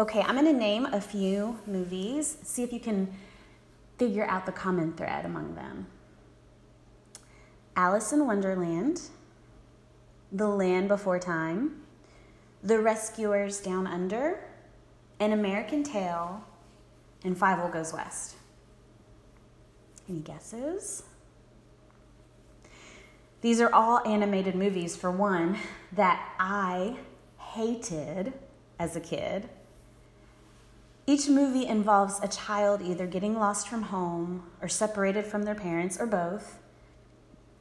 Okay, I'm to name a few movies, see if you can figure out the common thread among them. Alice in Wonderland, The Land Before Time, The Rescuers Down Under, An American Tail, and Fievel Goes West. Any guesses? These are all animated movies, for one, that I hated as a kid. Each movie involves a child either getting lost from home or separated from their parents or both.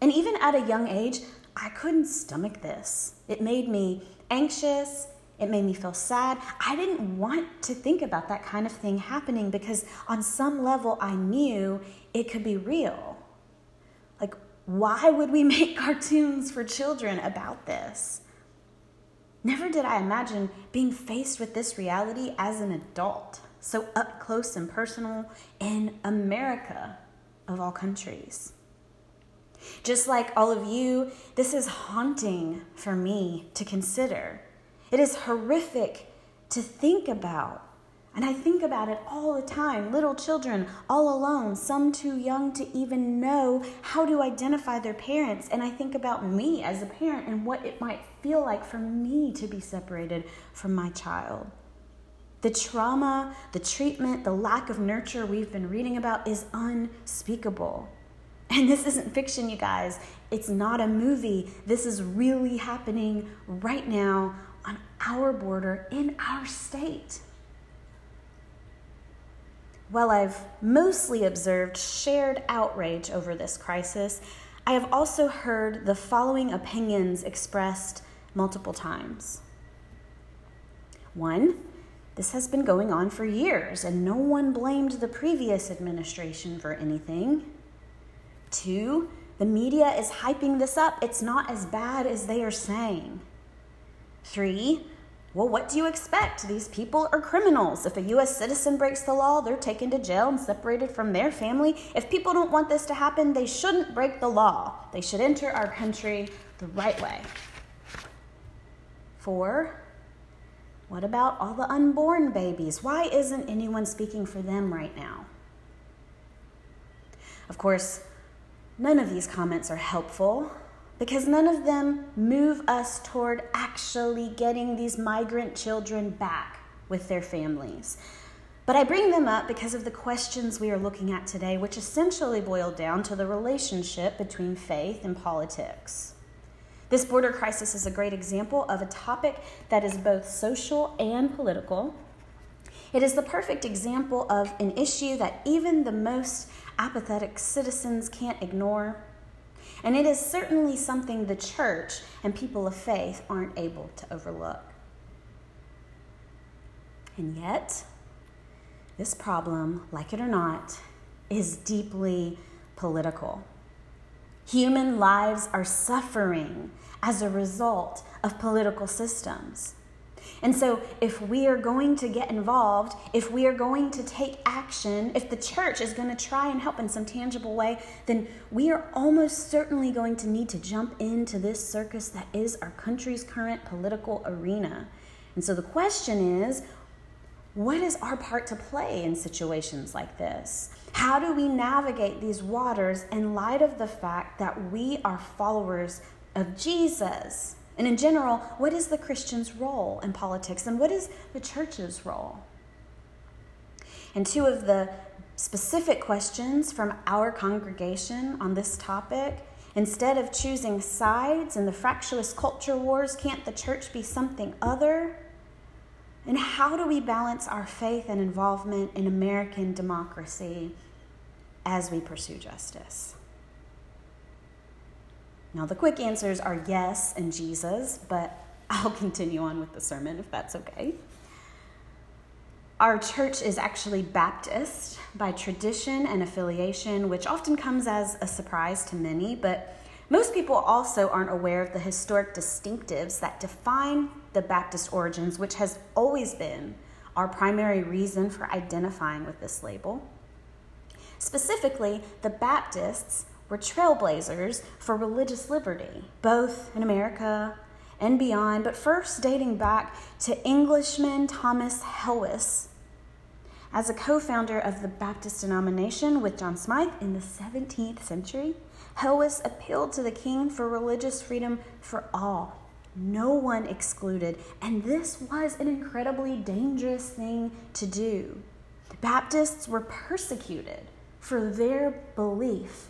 And even at a young age, I couldn't stomach this. It made me anxious. It made me feel sad. I didn't want to think about that kind of thing happening because, on some level, I knew it could be real. Like, why would we make cartoons for children about this? Never did I imagine being faced with this reality as an adult, so up close and personal in America, of all countries. Just like all of you, this is haunting for me to consider. It is horrific to think about. And I think about it all the time. Little children, all alone, some too young to even know how to identify their parents. And I think about me as a parent and what it might feel like for me to be separated from my child. The trauma, the treatment, the lack of nurture we've been reading about is unspeakable. And this isn't fiction, you guys. It's not a movie. This is really happening right now on our border in our state. While I've mostly observed shared outrage over this crisis, I have also heard the following opinions expressed multiple times. One, this has been going on for years, and no one blamed the previous administration for anything. Two, the media is hyping this up. It's not as bad as they are saying. Three, well, what do you expect? These people are criminals. If a U.S. citizen breaks the law, they're taken to jail and separated from their family. If people don't want this to happen, they shouldn't break the law. They should enter our country the right way. Four, what about all the unborn babies? Why isn't anyone speaking for them right now? Of course, none of these comments are helpful because none of them move us toward actually getting these migrant children back with their families. But I bring them up because of the questions we are looking at today, which essentially boil down to the relationship between faith and politics. This border crisis is a great example of a topic that is both social and political. It is the perfect example of an issue that even the most apathetic citizens can't ignore and it is certainly something the church and people of faith aren't able to overlook. And yet, this problem, like it or not, is deeply political. Human lives are suffering as a result of political systems. And so, if we are going to get involved, if we are going to take action, if the church is going to try and help in some tangible way, then we are almost certainly going to need to jump into this circus that is our country's current political arena. And so, the question is what is our part to play in situations like this? How do we navigate these waters in light of the fact that we are followers of Jesus? And in general, what is the Christian's role in politics and what is the church's role? And two of the specific questions from our congregation on this topic instead of choosing sides in the fractious culture wars, can't the church be something other? And how do we balance our faith and involvement in American democracy as we pursue justice? Now, the quick answers are yes and Jesus, but I'll continue on with the sermon if that's okay. Our church is actually Baptist by tradition and affiliation, which often comes as a surprise to many, but most people also aren't aware of the historic distinctives that define the Baptist origins, which has always been our primary reason for identifying with this label. Specifically, the Baptists were trailblazers for religious liberty, both in America and beyond, but first dating back to Englishman Thomas Helwys as a co founder of the Baptist denomination with John Smyth in the 17th century. Helwys appealed to the king for religious freedom for all, no one excluded, and this was an incredibly dangerous thing to do. Baptists were persecuted for their belief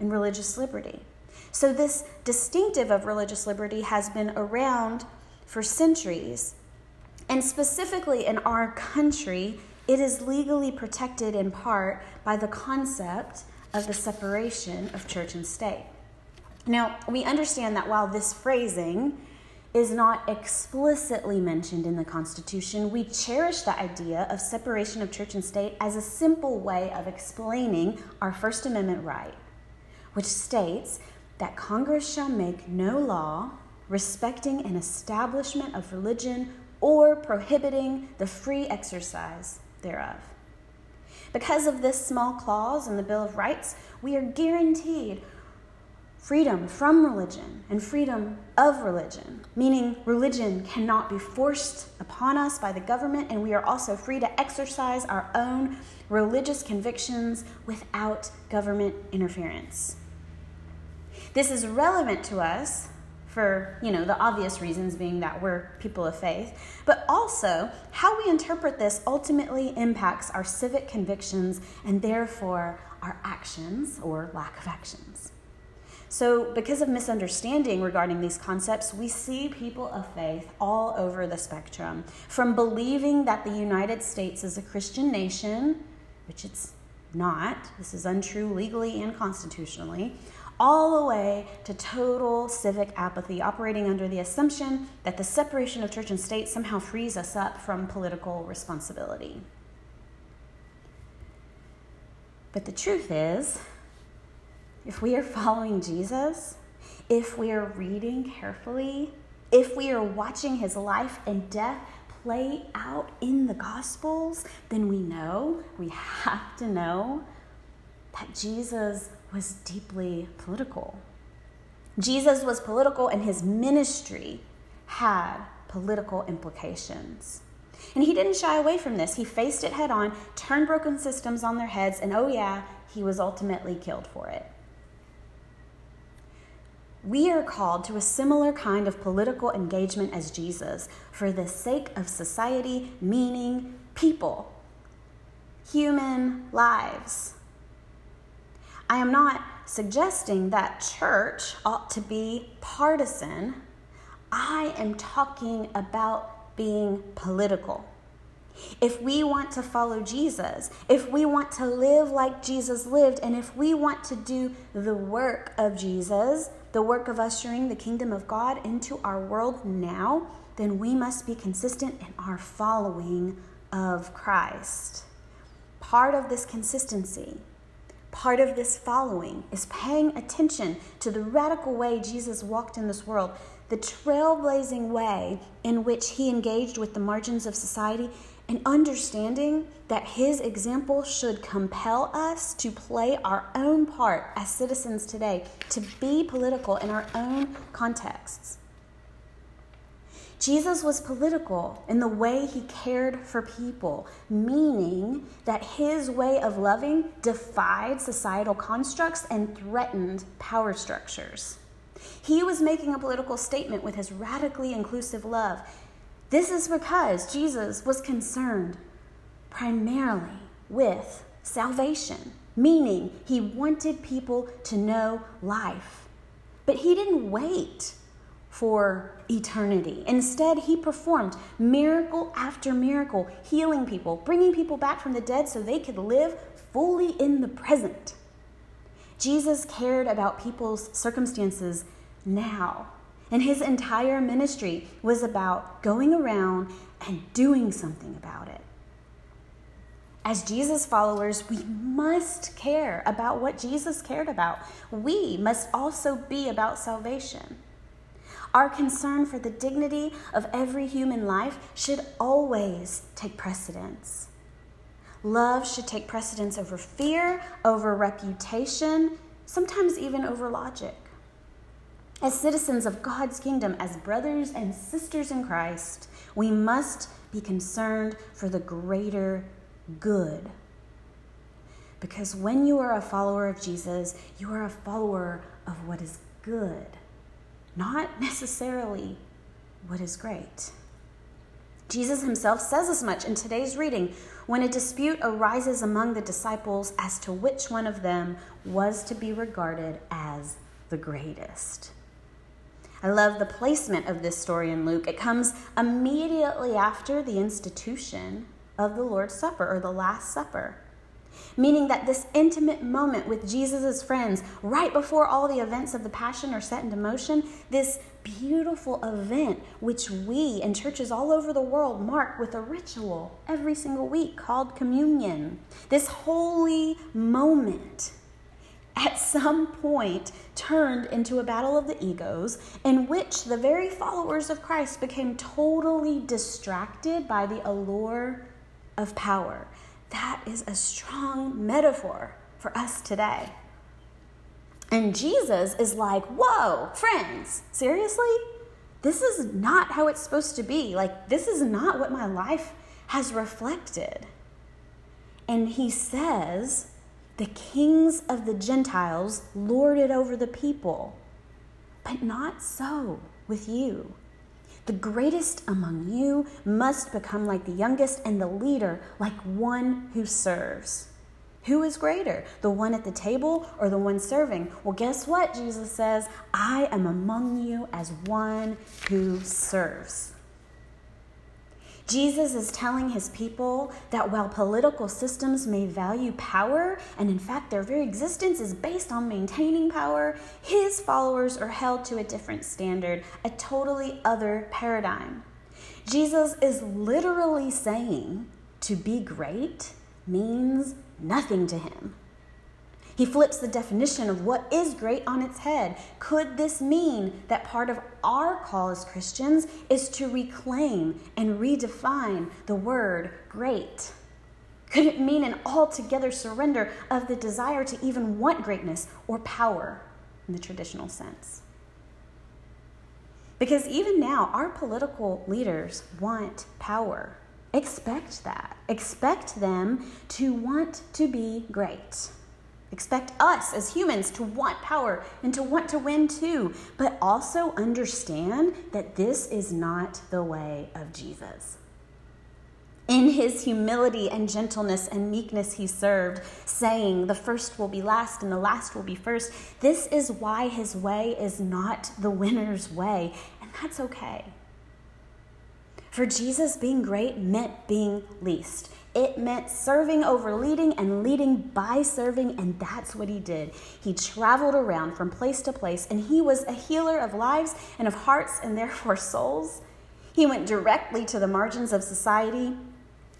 in religious liberty. So, this distinctive of religious liberty has been around for centuries. And specifically in our country, it is legally protected in part by the concept of the separation of church and state. Now, we understand that while this phrasing is not explicitly mentioned in the Constitution, we cherish the idea of separation of church and state as a simple way of explaining our First Amendment right, which states that Congress shall make no law respecting an establishment of religion or prohibiting the free exercise thereof. Because of this small clause in the Bill of Rights, we are guaranteed freedom from religion and freedom of religion, meaning religion cannot be forced upon us by the government, and we are also free to exercise our own religious convictions without government interference. This is relevant to us for, you know, the obvious reasons being that we're people of faith, but also how we interpret this ultimately impacts our civic convictions and therefore our actions or lack of actions. So, because of misunderstanding regarding these concepts, we see people of faith all over the spectrum. From believing that the United States is a Christian nation, which it's not, this is untrue legally and constitutionally, all the way to total civic apathy, operating under the assumption that the separation of church and state somehow frees us up from political responsibility. But the truth is, if we are following Jesus, if we are reading carefully, if we are watching his life and death play out in the Gospels, then we know, we have to know, that Jesus was deeply political. Jesus was political, and his ministry had political implications. And he didn't shy away from this. He faced it head on, turned broken systems on their heads, and oh, yeah, he was ultimately killed for it. We are called to a similar kind of political engagement as Jesus for the sake of society, meaning people, human lives. I am not suggesting that church ought to be partisan. I am talking about being political. If we want to follow Jesus, if we want to live like Jesus lived, and if we want to do the work of Jesus, the work of ushering the kingdom of God into our world now, then we must be consistent in our following of Christ. Part of this consistency Part of this following is paying attention to the radical way Jesus walked in this world, the trailblazing way in which he engaged with the margins of society, and understanding that his example should compel us to play our own part as citizens today, to be political in our own contexts. Jesus was political in the way he cared for people, meaning that his way of loving defied societal constructs and threatened power structures. He was making a political statement with his radically inclusive love. This is because Jesus was concerned primarily with salvation, meaning he wanted people to know life. But he didn't wait for eternity. Instead, he performed miracle after miracle, healing people, bringing people back from the dead so they could live fully in the present. Jesus cared about people's circumstances now. And his entire ministry was about going around and doing something about it. As Jesus followers, we must care about what Jesus cared about. We must also be about salvation. Our concern for the dignity of every human life should always take precedence. Love should take precedence over fear, over reputation, sometimes even over logic. As citizens of God's kingdom, as brothers and sisters in Christ, we must be concerned for the greater good. Because when you are a follower of Jesus, you are a follower of what is good, not necessarily what is great. Jesus himself says as much in today's reading when a dispute arises among the disciples as to which one of them was to be regarded as the greatest. I love the placement of this story in Luke. It comes immediately after the institution of the Lord's Supper or the Last Supper meaning that this intimate moment with Jesus' friends, right before all the events of the Passion are set into motion, this beautiful event, which we in churches all over the world mark with a ritual every single week called communion. This holy moment at some point turned into a battle of the egos in which the very followers of Christ became totally distracted by the allure of power. That is a strong metaphor for us today. And Jesus is like, whoa, friends, seriously? This is not how it's supposed to be. Like, this is not what my life has reflected. And he says, the kings of the Gentiles lord it over the people, but not so with you. The greatest among you must become like the youngest, and the leader like one who serves. Who is greater, the one at the table or the one serving? Well, guess what? Jesus says, I am among you as one who serves. Jesus is telling his people that while political systems may value power, and in fact their very existence is based on maintaining power, his followers are held to a different standard, a totally other paradigm. Jesus is literally saying to be great means nothing to him. He flips the definition of what is great on its head. Could this mean that part of our call as Christians is to reclaim and redefine the word great? Could it mean an altogether surrender of the desire to even want greatness or power in the traditional sense? Because even now, our political leaders want power. Expect that. Expect them to want to be great. Expect us as humans to want power and to want to win too, but also understand that this is not the way of Jesus. In his humility and gentleness and meekness, he served, saying, The first will be last and the last will be first. This is why his way is not the winner's way, and that's okay. For Jesus, being great meant being least. It meant serving over leading and leading by serving, and that's what he did. He traveled around from place to place, and he was a healer of lives and of hearts and therefore souls. He went directly to the margins of society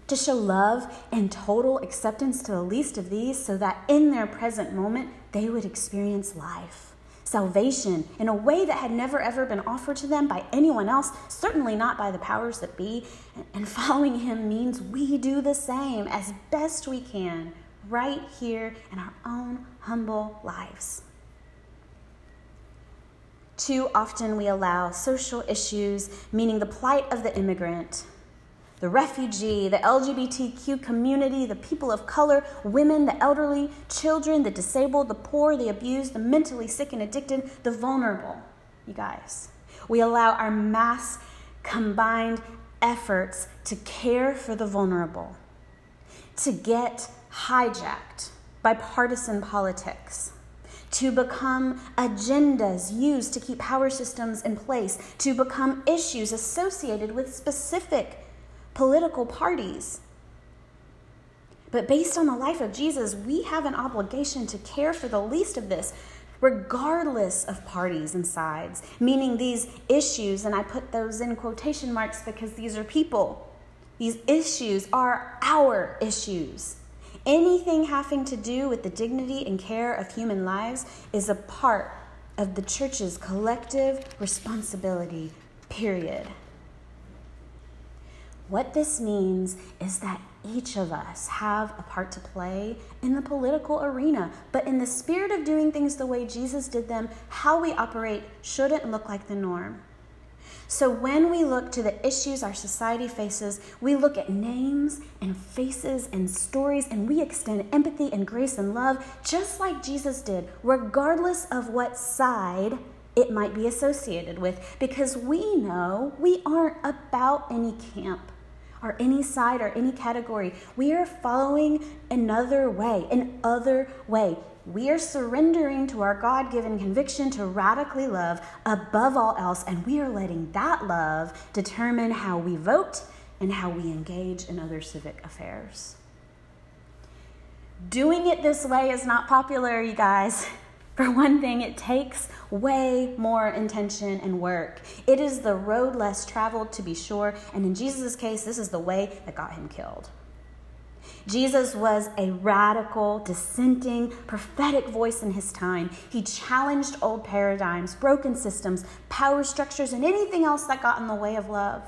to show love and total acceptance to the least of these so that in their present moment they would experience life salvation in a way that had never ever been offered to them by anyone else, certainly not by the powers that be. And following him means we do the same as best we can right here in our own humble lives. Too often we allow social issues, meaning the plight of the immigrant, the refugee, the LGBTQ community, the people of color, women, the elderly, children, the disabled, the poor, the abused, the mentally sick and addicted, the vulnerable. You guys, we allow our mass combined efforts to care for the vulnerable to get hijacked by partisan politics to become agendas used to keep power systems in place, to become issues associated with specific political parties. But based on the life of Jesus, we have an obligation to care for the least of this, regardless of parties and sides, meaning these issues, and I put those in quotation marks because these are people. These issues are our issues. Anything having to do with the dignity and care of human lives is a part of the church's collective responsibility, period. What this means is that each of us have a part to play in the political arena, but in the spirit of doing things the way Jesus did them, how we operate shouldn't look like the norm. So when we look to the issues our society faces, we look at names and faces and stories, and we extend empathy and grace and love just like Jesus did, regardless of what side it might be associated with, because we know we aren't about any camp or any side or any category. We are following another way, an other way. We are surrendering to our God given conviction to radically love above all else, and we are letting that love determine how we vote and how we engage in other civic affairs. Doing it this way is not popular, you guys. For one thing, it takes way more intention and work. It is the road less traveled, to be sure, and in Jesus' case, this is the way that got him killed. Jesus was a radical, dissenting, prophetic voice in his time. He challenged old paradigms, broken systems, power structures, and anything else that got in the way of love.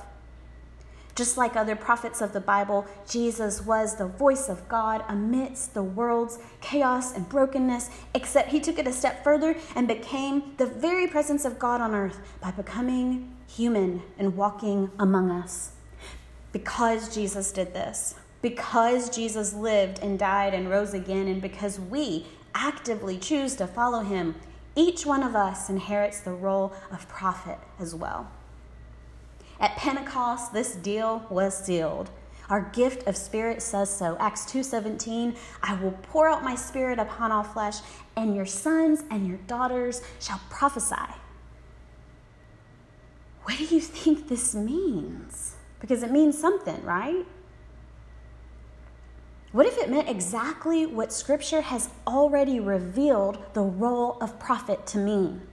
Just like other prophets of the Bible, Jesus was the voice of God amidst the world's chaos and brokenness, except he took it a step further and became the very presence of God on earth by becoming human and walking among us. Because Jesus did this, because Jesus lived and died and rose again, and because we actively choose to follow him, each one of us inherits the role of prophet as well. At Pentecost, this deal was sealed. Our gift of spirit says so. Acts 2:17, I will pour out my spirit upon all flesh, and your sons and your daughters shall prophesy. What do you think this means? Because it means something, right? What if it meant exactly what Scripture has already revealed the role of prophet to mean?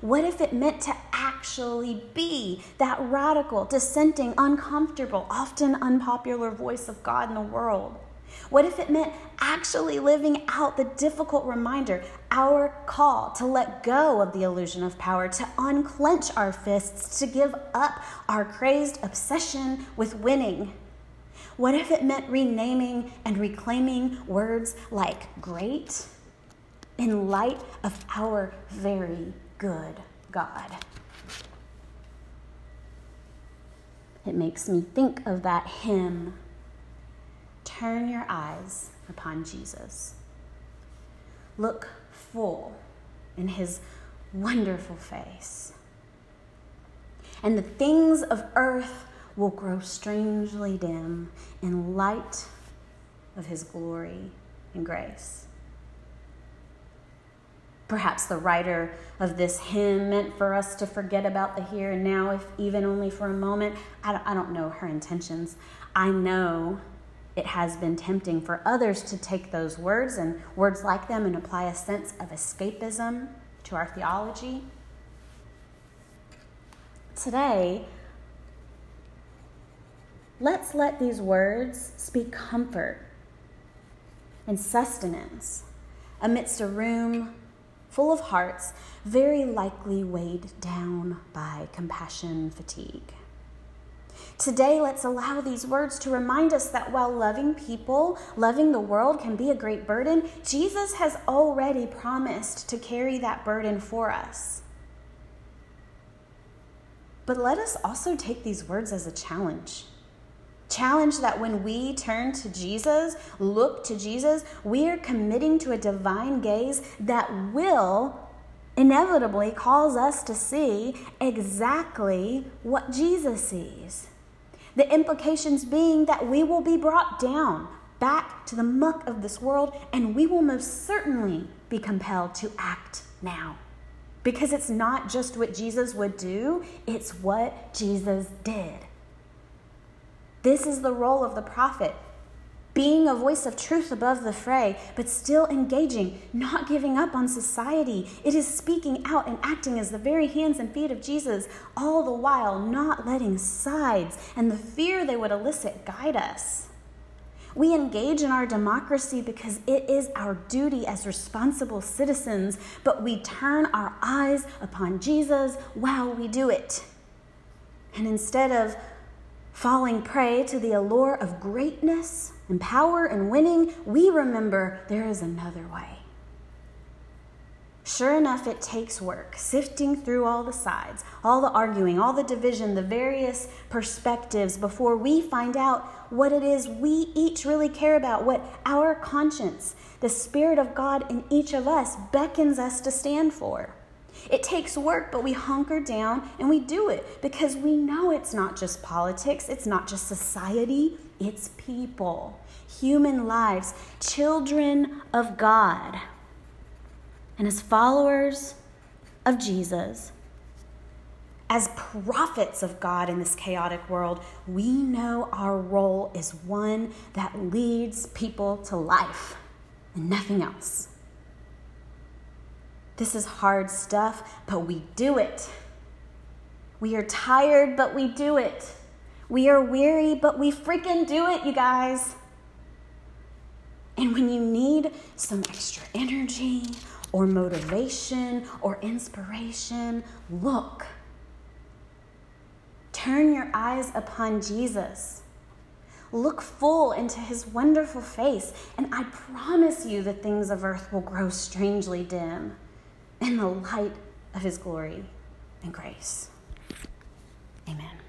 What if it meant to actually be that radical, dissenting, uncomfortable, often unpopular voice of God in the world? What if it meant actually living out the difficult reminder, our call to let go of the illusion of power, to unclench our fists, to give up our crazed obsession with winning? What if it meant renaming and reclaiming words like great in light of our very good God. It makes me think of that hymn Turn your eyes upon Jesus. Look full in his wonderful face. And the things of earth will grow strangely dim in light of his glory and grace. Perhaps the writer of this hymn meant for us to forget about the here and now, if even only for a moment. I don't, know her intentions. I know it has been tempting for others to take those words and words like them and apply a sense of escapism to our theology. Today, let's let these words speak comfort and sustenance amidst a room full of hearts, very likely weighed down by compassion fatigue. Today, let's allow these words to remind us that while loving people, loving the world can be a great burden, Jesus has already promised to carry that burden for us. But let us also take these words as a challenge challenge that when we turn to Jesus, look to Jesus, we are committing to a divine gaze that will inevitably cause us to see exactly what Jesus sees. The implications being that we will be brought down back to the muck of this world and we will most certainly be compelled to act now. Because it's not just what Jesus would do, it's what Jesus did. This is the role of the prophet being a voice of truth above the fray, but still engaging, not giving up on society. It is speaking out and acting as the very hands and feet of Jesus, all the while not letting sides and the fear they would elicit guide us. We engage in our democracy because it is our duty as responsible citizens, but we turn our eyes upon Jesus while we do it. And instead of falling prey to the allure of greatness and power and winning, we remember there is another way. Sure enough, it takes work, sifting through all the sides, all the arguing, all the division, the various perspectives before we find out what it is we each really care about, what our conscience, the Spirit of God in each of us, beckons us to stand for. It takes work, but we hunker down and we do it because we know it's not just politics, it's not just society, it's people, human lives, children of God. And as followers of Jesus, as prophets of God in this chaotic world, we know our role is one that leads people to life and nothing else. This is hard stuff, but we do it. We are tired, but we do it. We are weary, but we freaking do it, you guys. And when you need some extra energy or motivation or inspiration, look. Turn your eyes upon Jesus. Look full into his wonderful face, and I promise you the things of earth will grow strangely dim in the light of his glory and grace. Amen.